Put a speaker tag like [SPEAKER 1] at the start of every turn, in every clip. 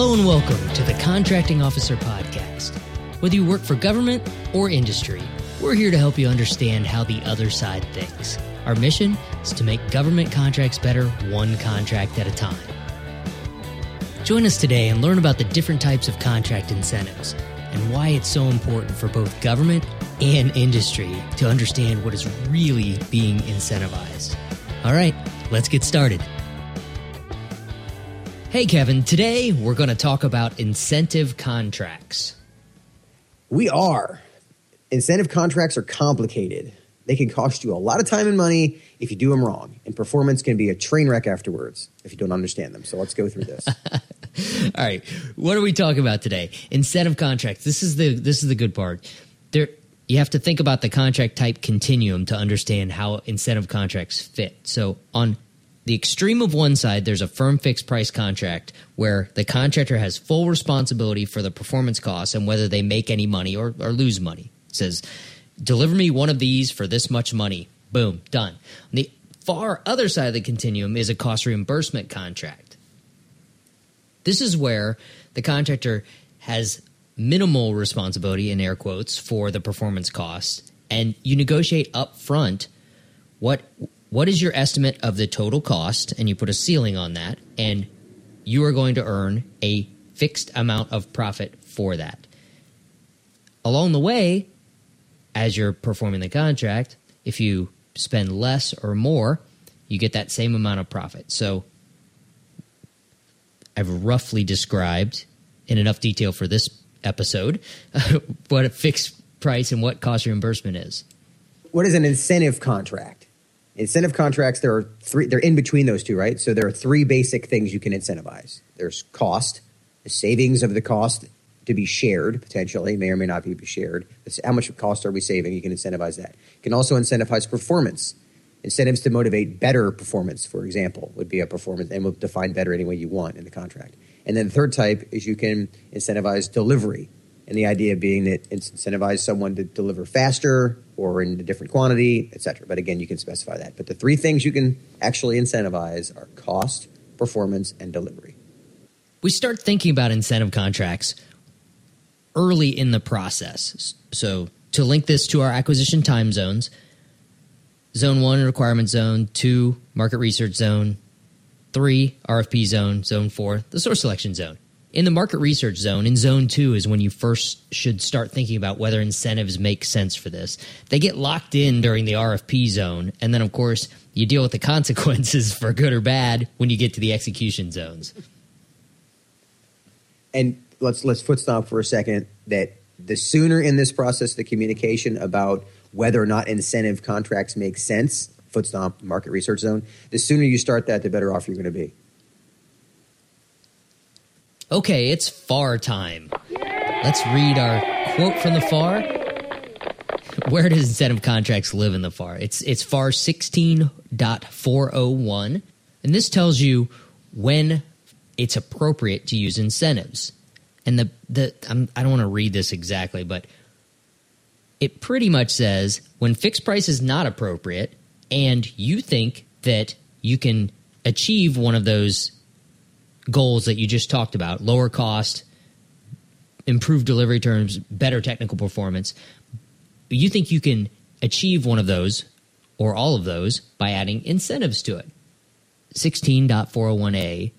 [SPEAKER 1] Hello and welcome to the Contracting Officer Podcast. Whether you work for government or industry, we're here to help you understand how the other side thinks. Our mission is to make government contracts better one contract at a time. Join us today and learn about the different types of contract incentives and why it's so important for both government and industry to understand what is really being incentivized. All right, let's get started. Hey, Kevin, today we're going to talk about incentive contracts.
[SPEAKER 2] We are. Incentive contracts are complicated. They can cost you a lot of time and money if you do them wrong, and performance can be a train wreck afterwards if you don't understand them. So let's go through this.
[SPEAKER 1] All right, what are we talking about today? Incentive contracts. This is the this is the good part. There, you have to think about the contract type continuum to understand how incentive contracts fit. So on the extreme of one side, there's a firm fixed price contract where the contractor has full responsibility for the performance costs and whether they make any money or, or lose money. It says, deliver me one of these for this much money. Boom, done. On the far other side of the continuum is a cost reimbursement contract. This is where the contractor has minimal responsibility in air quotes for the performance costs and you negotiate up front what what is your estimate of the total cost and you put a ceiling on that and you are going to earn a fixed amount of profit for that. Along the way as you're performing the contract if you spend less or more you get that same amount of profit. So i've roughly described in enough detail for this episode what a fixed price and what cost reimbursement is.
[SPEAKER 2] What is an incentive contract? Incentive contracts, there are three, they're in between those two, right? So there are three basic things you can incentivize there's cost, the savings of the cost to be shared, potentially, may or may not be shared. How much cost are we saving? You can incentivize that. You can also incentivize performance. Incentives to motivate better performance, for example, would be a performance, and we'll define better any way you want in the contract. And then the third type is you can incentivize delivery. And the idea being that incentivize someone to deliver faster or in a different quantity, et cetera. But again, you can specify that. But the three things you can actually incentivize are cost, performance, and delivery.
[SPEAKER 1] We start thinking about incentive contracts early in the process. So to link this to our acquisition time zones, zone one, requirement zone, two, market research zone, three, RFP zone, zone four, the source selection zone in the market research zone, in zone two, is when you first should start thinking about whether incentives make sense for this. They get locked in during the RFP zone, and then, of course, you deal with the consequences for good or bad when you get to the execution zones.
[SPEAKER 2] And let's let's foot stomp for a second that the sooner in this process the communication about whether or not incentive contracts make sense, foot stomp, market research zone, the sooner you start that, the better off you're going to be.
[SPEAKER 1] Okay, it's FAR time. Let's read our quote from the FAR. Where does incentive contracts live in the FAR? It's it's FAR 16.401, and this tells you when it's appropriate to use incentives. And the the I'm, I do not want to read this exactly, but it pretty much says when fixed price is not appropriate, and you think that you can achieve one of those goals that you just talked about lower cost, improved delivery terms, better technical performance. You think you can achieve one of those or all of those by adding incentives to it. 16.401a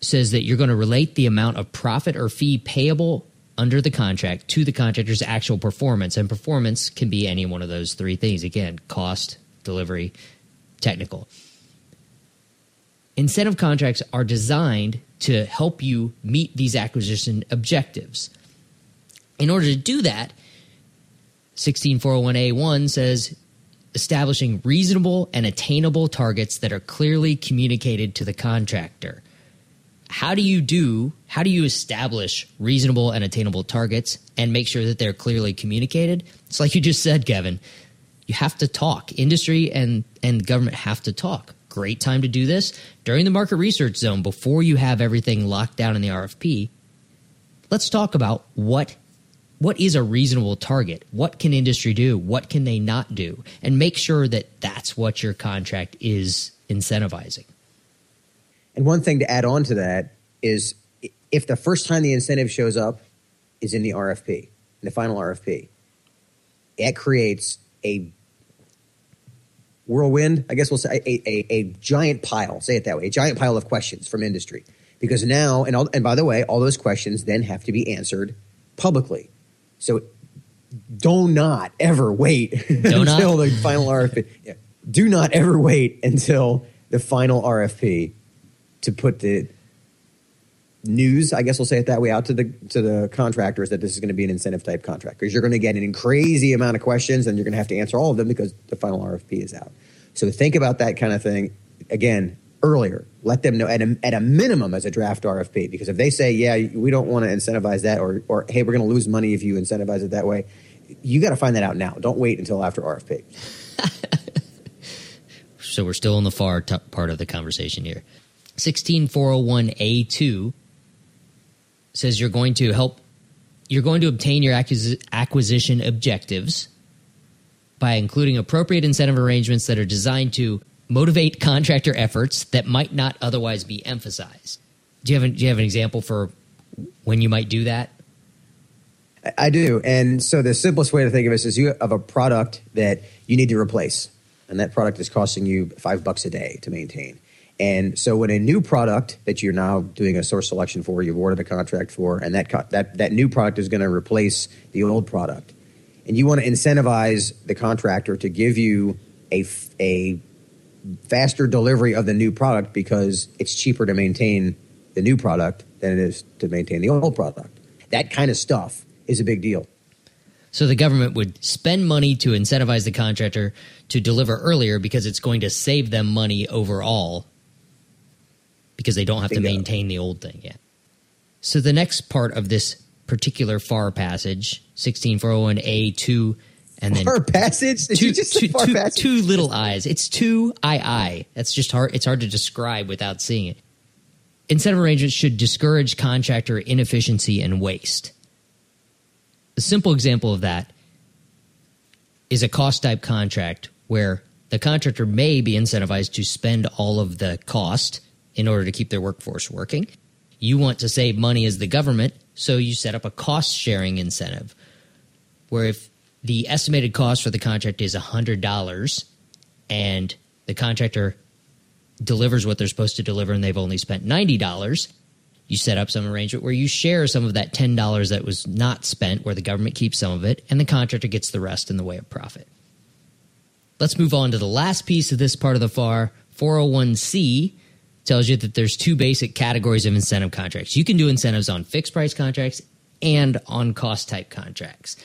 [SPEAKER 1] says that you're going to relate the amount of profit or fee payable under the contract to the contractor's actual performance. And performance can be any one of those three things again, cost, delivery, technical. Incentive contracts are designed to help you meet these acquisition objectives. In order to do that, 16401A1 says establishing reasonable and attainable targets that are clearly communicated to the contractor. How do you do how do you establish reasonable and attainable targets and make sure that they're clearly communicated? It's like you just said, Kevin. You have to talk. Industry and and government have to talk great time to do this during the market research zone before you have everything locked down in the RFP. Let's talk about what what is a reasonable target? What can industry do? What can they not do? And make sure that that's what your contract is incentivizing.
[SPEAKER 2] And one thing to add on to that is if the first time the incentive shows up is in the RFP, in the final RFP, it creates a whirlwind, I guess we'll say a, a, a, giant pile, say it that way, a giant pile of questions from industry. Because now, and, all, and by the way, all those questions then have to be answered publicly. So do not ever wait
[SPEAKER 1] Do
[SPEAKER 2] until the final RFP. Yeah. Do not ever wait until the final RFP to put the news, I guess we'll say it that way, out to the to the contractors that this is going to be an incentive type contract because you're going to get an crazy amount of questions and you're going to have to answer all of them because the final RFP is out. So think about that kind of thing again earlier. Let them know at a, at a minimum as a draft RFP because if they say, yeah, we don't want to incentivize that or or hey, we're going to lose money if you incentivize it that way, you got to find that out now. Don't wait until after RFP.
[SPEAKER 1] So we're still in the far t- part of the conversation here. 16401A2 says you're going to help you're going to obtain your acquis- acquisition objectives by including appropriate incentive arrangements that are designed to motivate contractor efforts that might not otherwise be emphasized. Do you have, a, do you have an example for when you might do that?
[SPEAKER 2] I do. And so the simplest way to think of this is you have a product that you need to replace, and that product is costing you five bucks a day to maintain. And so when a new product that you're now doing a source selection for, you've awarded a contract for, and that co- that that new product is going to replace the old product, and you want to incentivize the contractor to give you a a faster delivery of the new product because it's cheaper to maintain the new product than it is to maintain the old product. That kind of stuff is a big deal.
[SPEAKER 1] So the government would spend money to incentivize the contractor to deliver earlier because it's going to save them money overall because they don't have to maintain the old thing. yet. So the next part of this particular FAR passage, 16401A2 and then
[SPEAKER 2] Far passage? Did
[SPEAKER 1] two,
[SPEAKER 2] you just say far
[SPEAKER 1] two-
[SPEAKER 2] passage?
[SPEAKER 1] two little eyes. It's two I I. That's just hard. It's hard to describe without seeing it. Incentive arrangements should discourage contractor inefficiency and waste. A simple example of that is a cost type contract where the contractor may be incentivized to spend all of the cost in order to keep their workforce working. You want to save money as the government, so you set up a cost sharing incentive where if the estimated cost for the contract is $100 and the contractor delivers what they're supposed to deliver and they've only spent $90, you set up some arrangement where you share some of that $10 that was not spent, where the government keeps some of it and the contractor gets the rest in the way of profit. Let's move on to the last piece of this part of the FAR. 401c tells you that there's two basic categories of incentive contracts. You can do incentives on fixed price contracts and on cost type contracts.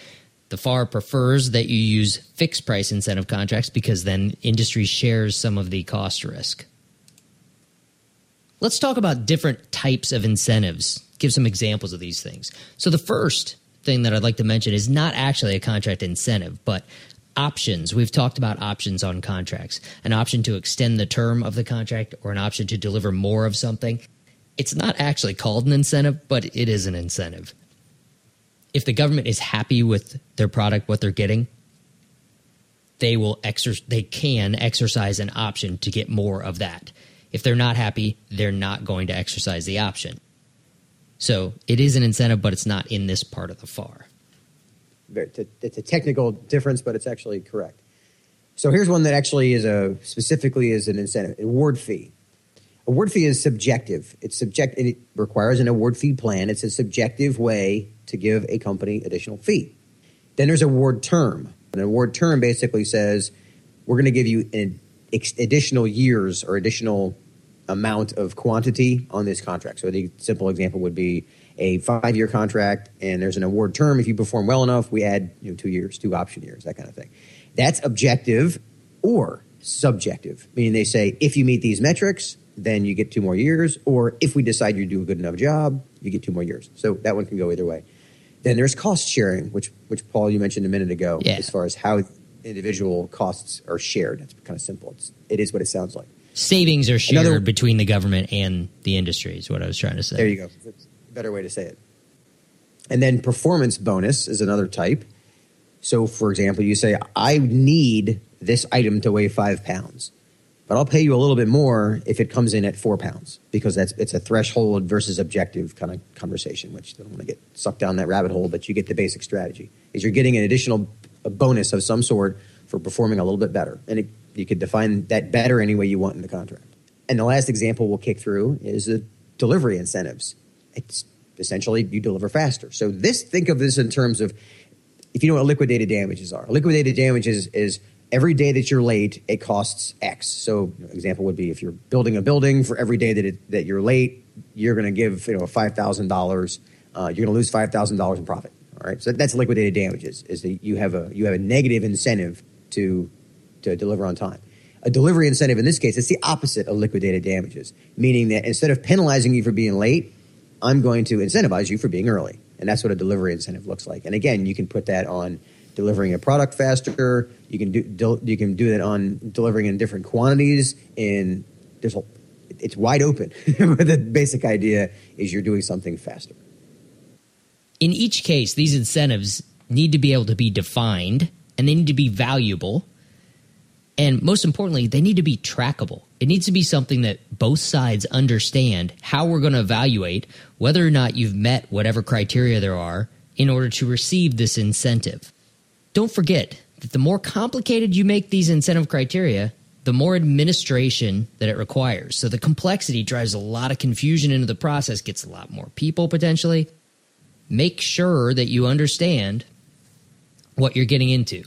[SPEAKER 1] The FAR prefers that you use fixed price incentive contracts because then industry shares some of the cost risk. Let's talk about different types of incentives. Give some examples of these things. So, the first thing that I'd like to mention is not actually a contract incentive, but options. We've talked about options on contracts an option to extend the term of the contract or an option to deliver more of something. It's not actually called an incentive, but it is an incentive. If the government is happy with their product, what they're getting, they will exer- they can exercise an option to get more of that. If they're not happy, they're not going to exercise the option. So it is an incentive, but it's not in this part of the FAR.
[SPEAKER 2] It's a, technical difference, but it's actually correct. So here's one that actually is a specifically is an incentive award fee. Award fee is subjective. It's subject. It requires an award fee plan. It's a subjective way to give a company additional fee. Then there's award term. An award term basically says we're going to give you an additional years or additional amount of quantity on this contract. So the simple example would be a five-year contract, and there's an award term. If you perform well enough, we add you know two years, two option years, that kind of thing. That's objective or subjective, meaning they say if you meet these metrics, then you get two more years, or if we decide you do a good enough job, you get two more years. So that one can go either way. Then there's cost sharing, which which Paul you mentioned a minute ago,
[SPEAKER 1] Yeah.
[SPEAKER 2] as far as how individual costs are shared. It's kind of simple. It's, it is what it sounds like.
[SPEAKER 1] Savings are shared
[SPEAKER 2] Another-
[SPEAKER 1] between the government and the industry, is what I was trying to say.
[SPEAKER 2] There you go. Better way to say it. And then performance bonus is another type. So, for example, you say, I need this item to weigh five pounds. but I'll pay you a little bit more if it comes in at four pounds because that's it's a threshold versus objective kind of conversation. Which I don't want to get sucked down that rabbit hole, but you get the basic strategy. Is you're getting an additional bonus of some sort for performing a little bit better, and it, you could define that better any way you want in the contract. And the last example we'll kick through is the delivery incentives. It's essentially you deliver faster. So this think of this in terms of if you know what liquidated damages are. Liquidated damages is every day that you're late, it costs X. So, example would be if you're building a building for every day that it, that you're late, you're going to give you know five thousand uh, dollars. You're going to lose five thousand dollars in profit. All right, so that's liquidated damages. Is that you have a you have a negative incentive to to deliver on time. A delivery incentive in this case, it's the opposite of liquidated damages, meaning that instead of penalizing you for being late, I'm going to incentivize you for being early, and that's what a delivery incentive looks like. And again, you can put that on delivering a product faster. You can do you can do that on delivering in different quantities. In there's a, it's wide open. but the basic idea is you're doing something faster.
[SPEAKER 1] In each case, these incentives need to be able to be defined and they need to be valuable. And most importantly, they need to be trackable. It needs to be something that both sides understand how we're going to evaluate whether or not you've met whatever criteria there are in order to receive this incentive. Don't forget that the more complicated you make these incentive criteria, the more administration that it requires. So the complexity drives a lot of confusion into the process, gets a lot more people potentially. Make sure that you understand what you're getting into.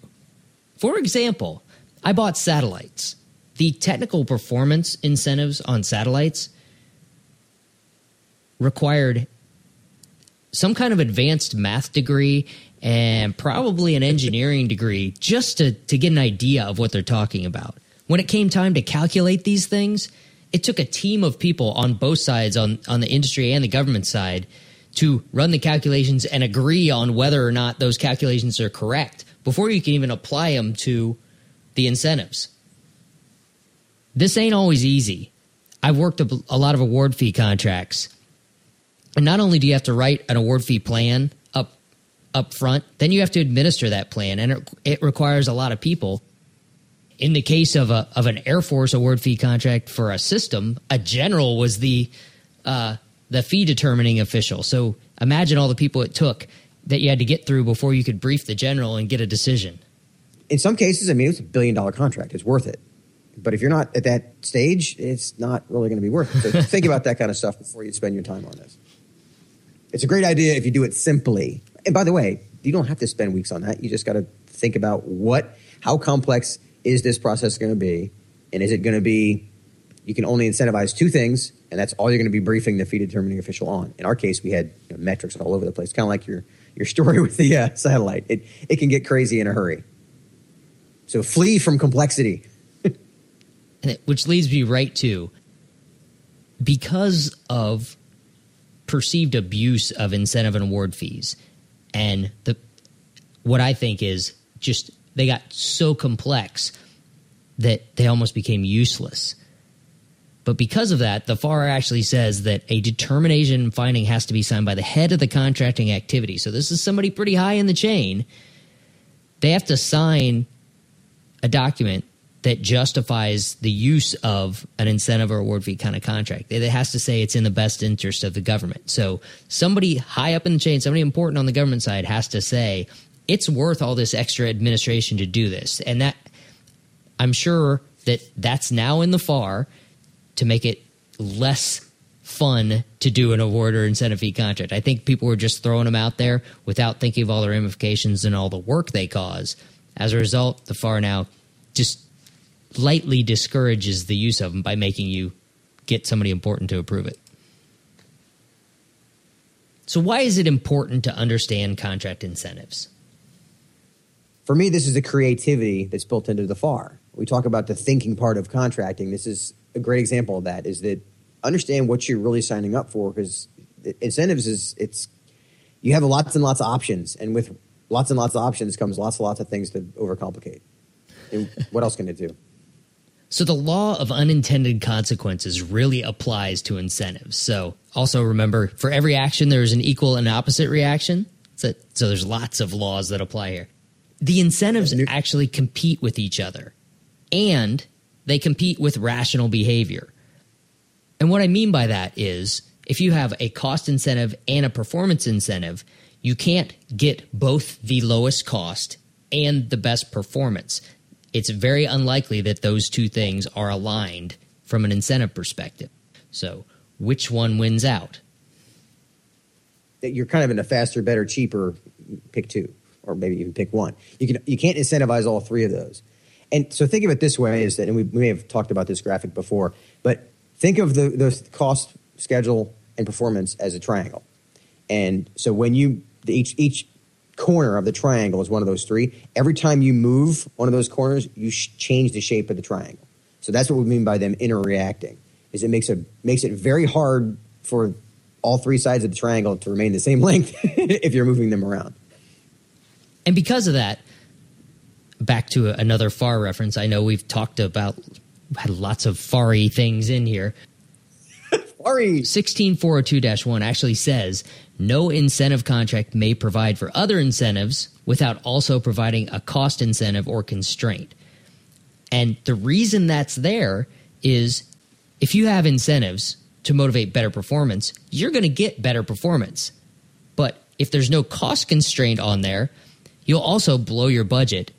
[SPEAKER 1] For example, I bought satellites. The technical performance incentives on satellites required some kind of advanced math degree and probably an engineering degree just to, to get an idea of what they're talking about. When it came time to calculate these things, it took a team of people on both sides, on, on the industry and the government side, to run the calculations and agree on whether or not those calculations are correct before you can even apply them to the incentives. This ain't always easy. I've worked a, a lot of award fee contracts. And not only do you have to write an award fee plan up up front. Then you have to administer that plan, and it, it requires a lot of people. In the case of a of an Air Force award fee contract for a system, a general was the uh, the fee determining official. So imagine all the people it took that you had to get through before you could brief the general and get a decision.
[SPEAKER 2] In some cases, I mean, it's a billion dollar contract. It's worth it. But if you're not at that stage, it's not really going to be worth it. So think about that kind of stuff before you spend your time on this. It's a great idea if you do it simply and by the way, you don't have to spend weeks on that. You just got to think about what, how complex is this process going to be, and is it going to be? You can only incentivize two things, and that's all you're going to be briefing the fee determining official on. In our case, we had you know, metrics all over the place, kind of like your your story with the uh, satellite. It it can get crazy in a hurry. So flee from complexity.
[SPEAKER 1] it, which leads me right to because of perceived abuse of incentive and award fees and the what I think is just they got so complex that they almost became useless. But because of that, the FAR actually says that a determination finding has to be signed by the head of the contracting activity. So this is somebody pretty high in the chain. They have to sign a document that justifies the use of an incentive or award fee kind of contract. It has to say it's in the best interest of the government. So somebody high up in the chain, somebody important on the government side has to say it's worth all this extra administration to do this. And that I'm sure that that's now in the FAR to make it less fun to do an award or incentive fee contract. I think people were just throwing them out there without thinking of all the ramifications and all the work they cause. As a result, the FAR now just lightly discourages the use of them by making you get somebody important to approve it. So, why is it important to understand contract incentives?
[SPEAKER 2] For me, this is the creativity that's built into the FAR. We talk about the thinking part of contracting. This is a great example of that. Is that understand what you're really signing up for because incentives is it's you have lots and lots of options, and with lots and lots of options comes lots and lots of things to overcomplicate. And what else can it do?
[SPEAKER 1] So the law of unintended consequences really applies to incentives. So also remember, for every action, there is an equal and opposite reaction. So, so there's lots of laws that apply here. The incentives actually compete with each other. And they compete with rational behavior. And what I mean by that is if you have a cost incentive and a performance incentive, you can't get both the lowest cost and the best performance. It's very unlikely that those two things are aligned from an incentive perspective. So, which one wins out?
[SPEAKER 2] You're kind of in a faster, better, cheaper pick two, or maybe even pick one. You can you can't incentivize all three of those. And so think of it this way: is that, and we, we may have talked about this graphic before, but think of the, the cost, schedule, and performance as a triangle. And so when you each each corner of the triangle is one of those three. Every time you move one of those corners, you sh- change the shape of the triangle. So that's what we mean by them interreacting. Is it makes it makes it very hard for all three sides of the triangle to remain the same length if you're moving them around.
[SPEAKER 1] And because of that, back to another FAR reference. I know we've talked about had lots of FARy things in here.
[SPEAKER 2] FARy
[SPEAKER 1] 16402-1 actually says no incentive contract may provide for other incentives without also providing a cost incentive or constraint. And the reason that's there is if you have incentives to motivate better performance, you're going to get better performance. But if there's no cost constraint on there, you'll also blow your budget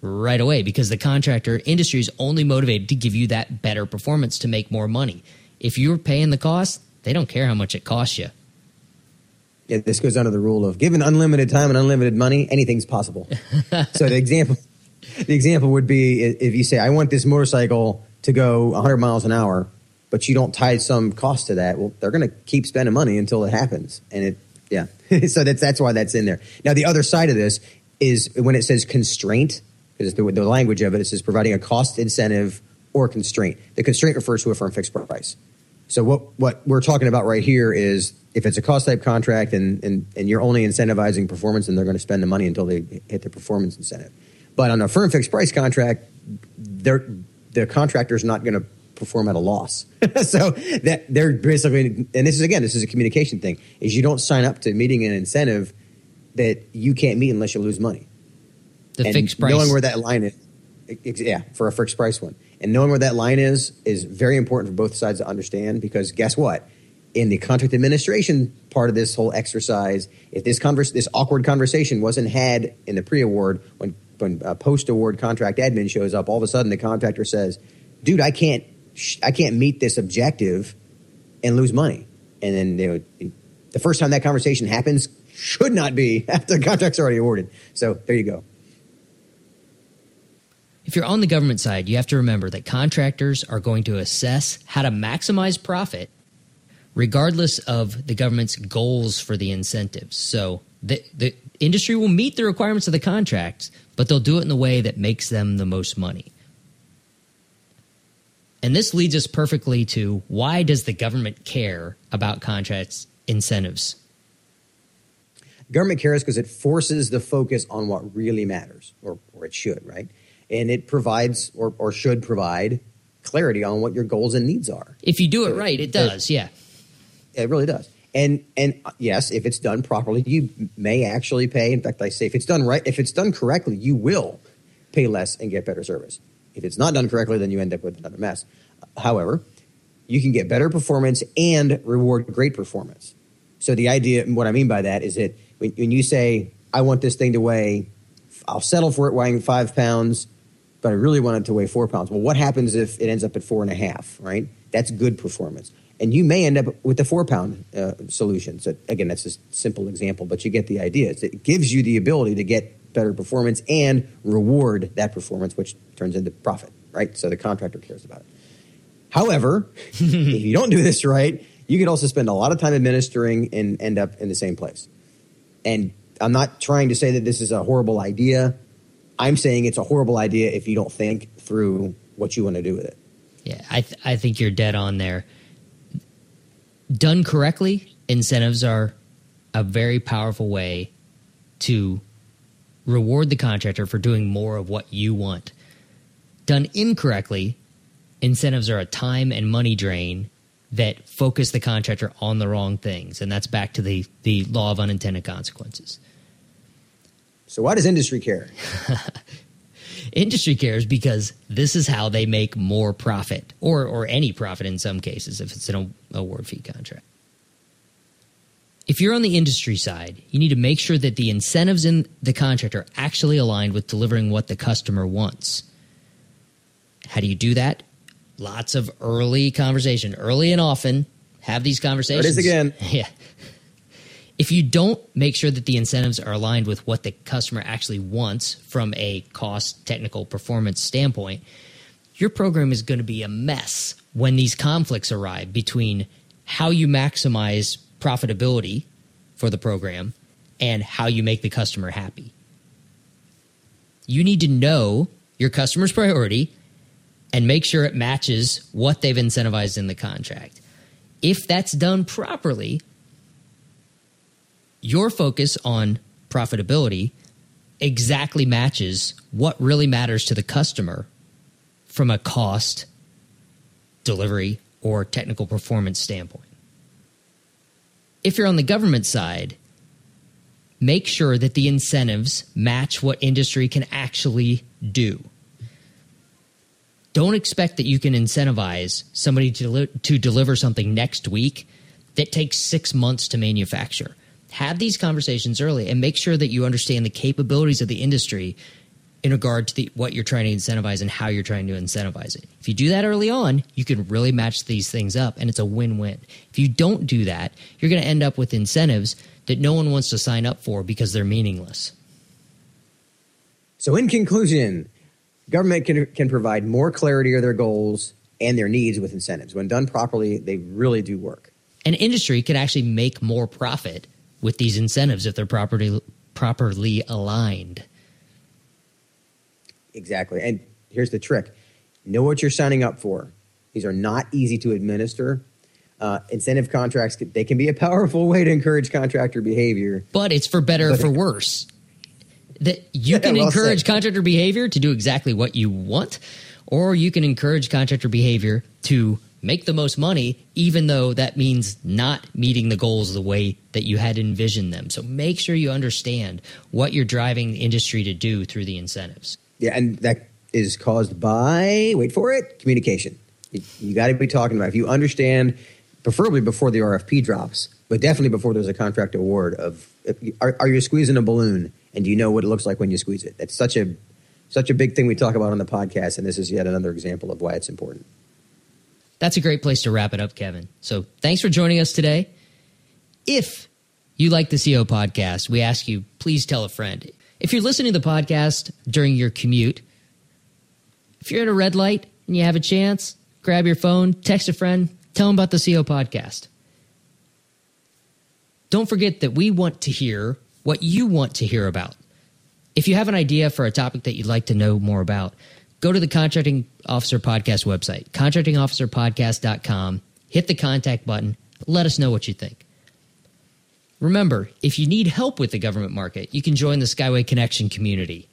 [SPEAKER 1] right away because the contractor industry is only motivated to give you that better performance to make more money. If you're paying the cost, they don't care how much it costs you.
[SPEAKER 2] Yeah, this goes under the rule of given unlimited time and unlimited money, anything's possible. so the example, the example would be if you say, "I want this motorcycle to go 100 miles an hour," but you don't tie some cost to that. Well, they're going to keep spending money until it happens, and it, yeah. so that's that's why that's in there. Now, the other side of this is when it says constraint because the, the language of it, it says providing a cost incentive or constraint. The constraint refers to a firm fixed price. So what, what we're talking about right here is if it's a cost type contract and, and, and you're only incentivizing performance and they're going to spend the money until they hit the performance incentive. But on a firm fixed price contract, they're, the contractor's not going to perform at a loss. so that they're basically, and this is again, this is a communication thing, is you don't sign up to meeting an incentive that you can't meet unless you lose money
[SPEAKER 1] the
[SPEAKER 2] and
[SPEAKER 1] fixed price.
[SPEAKER 2] Knowing where that line is, yeah, for a fixed price one, and knowing where that line is is very important for both sides to understand because guess what? In the contract administration part of this whole exercise, if this converse, this awkward conversation wasn't had in the pre-award, when when a post-award contract admin shows up, all of a sudden the contractor says, "Dude, I can't, I can't meet this objective and lose money," and then they would, the first time that conversation happens should not be after the contract's already awarded. So there you go.
[SPEAKER 1] If you're on the government side, you have to remember that contractors are going to assess how to maximize profit regardless of the government's goals for the incentives. So the, the industry will meet the requirements of the contracts, but they'll do it in the way that makes them the most money. And this leads us perfectly to why does the government care about contracts incentives?
[SPEAKER 2] Government cares because it forces the focus on what really matters, or, or it should, right? And it provides or, or should provide clarity on what your goals and needs are.
[SPEAKER 1] If you do it right, it does. It, yeah,
[SPEAKER 2] it really does. And and uh, yes, if it's done properly, you may actually pay. In fact, I say if it's done right, if it's done correctly, you will pay less and get better service. If it's not done correctly, then you end up with another mess. However, you can get better performance and reward great performance. So the idea, what I mean by that is that when, when you say, "I want this thing to weigh," I'll settle for it weighing five pounds but I really want it to weigh four pounds. Well, what happens if it ends up at four and a half, right? That's good performance. And you may end up with the four pound uh, solution. So, again, that's a simple example, but you get the idea. It gives you the ability to get better performance and reward that performance, which turns into profit, right? So the contractor cares about it. However, if you don't do this right, you could also spend a lot of time administering and end up in the same place. And I'm not trying to say that this is a horrible idea. I'm saying it's a horrible idea if you don't think through what you want to do with it.
[SPEAKER 1] Yeah, I th- I think you're dead on there. Done correctly, incentives are a very powerful way to reward the contractor for doing more of what you want. Done incorrectly, incentives are a time and money drain that focus the contractor on the wrong things, and that's back to the the law of unintended consequences.
[SPEAKER 2] So why does industry care?
[SPEAKER 1] Industry cares because this is how they make more profit, or or any profit in some cases if it's an award fee contract. If you're on the industry side, you need to make sure that the incentives in the contract are actually aligned with delivering what the customer wants. How do you do that? Lots of early conversation, early and often. Have these conversations.
[SPEAKER 2] It is again.
[SPEAKER 1] Yeah. If you don't make sure that the incentives are aligned with what the customer actually wants from a cost, technical, performance standpoint, your program is going to be a mess when these conflicts arrive between how you maximize profitability for the program and how you make the customer happy. You need to know your customer's priority and make sure it matches what they've incentivized in the contract. If that's done properly, your focus on profitability exactly matches what really matters to the customer from a cost, delivery, or technical performance standpoint. If you're on the government side, make sure that the incentives match what industry can actually do. Don't expect that you can incentivize somebody to, deli- to deliver something next week that takes six months to manufacture. Have these conversations early and make sure that you understand the capabilities of the industry in regard to the, what you're trying to incentivize and how you're trying to incentivize it. If you do that early on, you can really match these things up and it's a win win. If you don't do that, you're going to end up with incentives that no one wants to sign up for because they're meaningless.
[SPEAKER 2] So, in conclusion, government can, can provide more clarity of their goals and their needs with incentives. When done properly, they really do work.
[SPEAKER 1] An industry can actually make more profit with these incentives if they're properly properly aligned.
[SPEAKER 2] Exactly. And here's the trick know what you're signing up for. These are not easy to administer. Uh, incentive contracts they can be a powerful way to encourage contractor behavior,
[SPEAKER 1] but it's for better or for worse. That you can well encourage said. contractor behavior to do exactly what you want, or you can encourage contractor behavior to make the most money, even though that means not meeting the goals the way that you had envisioned them. So make sure you understand what you're driving the industry to do through the incentives.
[SPEAKER 2] Yeah, and that is caused by, wait for it, communication. You, got to be talking about, if you understand, preferably before the RFP drops, but definitely before there's a contract award of, are, are you squeezing a balloon and do you know what it looks like when you squeeze it? That's such a, such a big thing we talk about on the podcast, and this is yet another example of why it's important.
[SPEAKER 1] That's a great place to wrap it up, Kevin. So thanks for joining us today. If you like the CO podcast, we ask you please tell a friend. If you're listening to the podcast during your commute, if you're at a red light and you have a chance, grab your phone, text a friend, tell them about the CO podcast. Don't forget that we want to hear what you want to hear about. If you have an idea for a topic that you'd like to know more about, go to the Contracting Officer Podcast website, contractingofficerpodcast.com, hit the contact button, let us know what you think. Remember, if you need help with the government market, you can join the Skyway Connection community.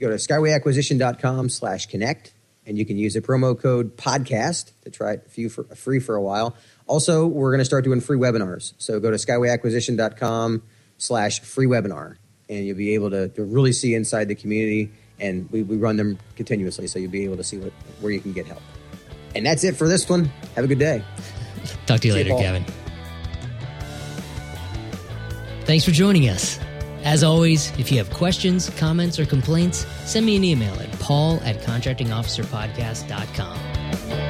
[SPEAKER 2] Go to skywayacquisition.com slash connect, and you can use the promo code podcast to try it for, free for a while. Also, we're going to start doing free webinars. So go to skywayacquisition.com slash free webinar, and you'll be able to, to really see inside the community, and we, we run them continuously, so you'll be able to see what, where you can get help. And that's it for this one. Have a good day.
[SPEAKER 1] Talk to you see later, you, Kevin. Thanks for joining us. As always, if you have questions, comments, or complaints, send me an email at paul at contractingofficerpodcast.com.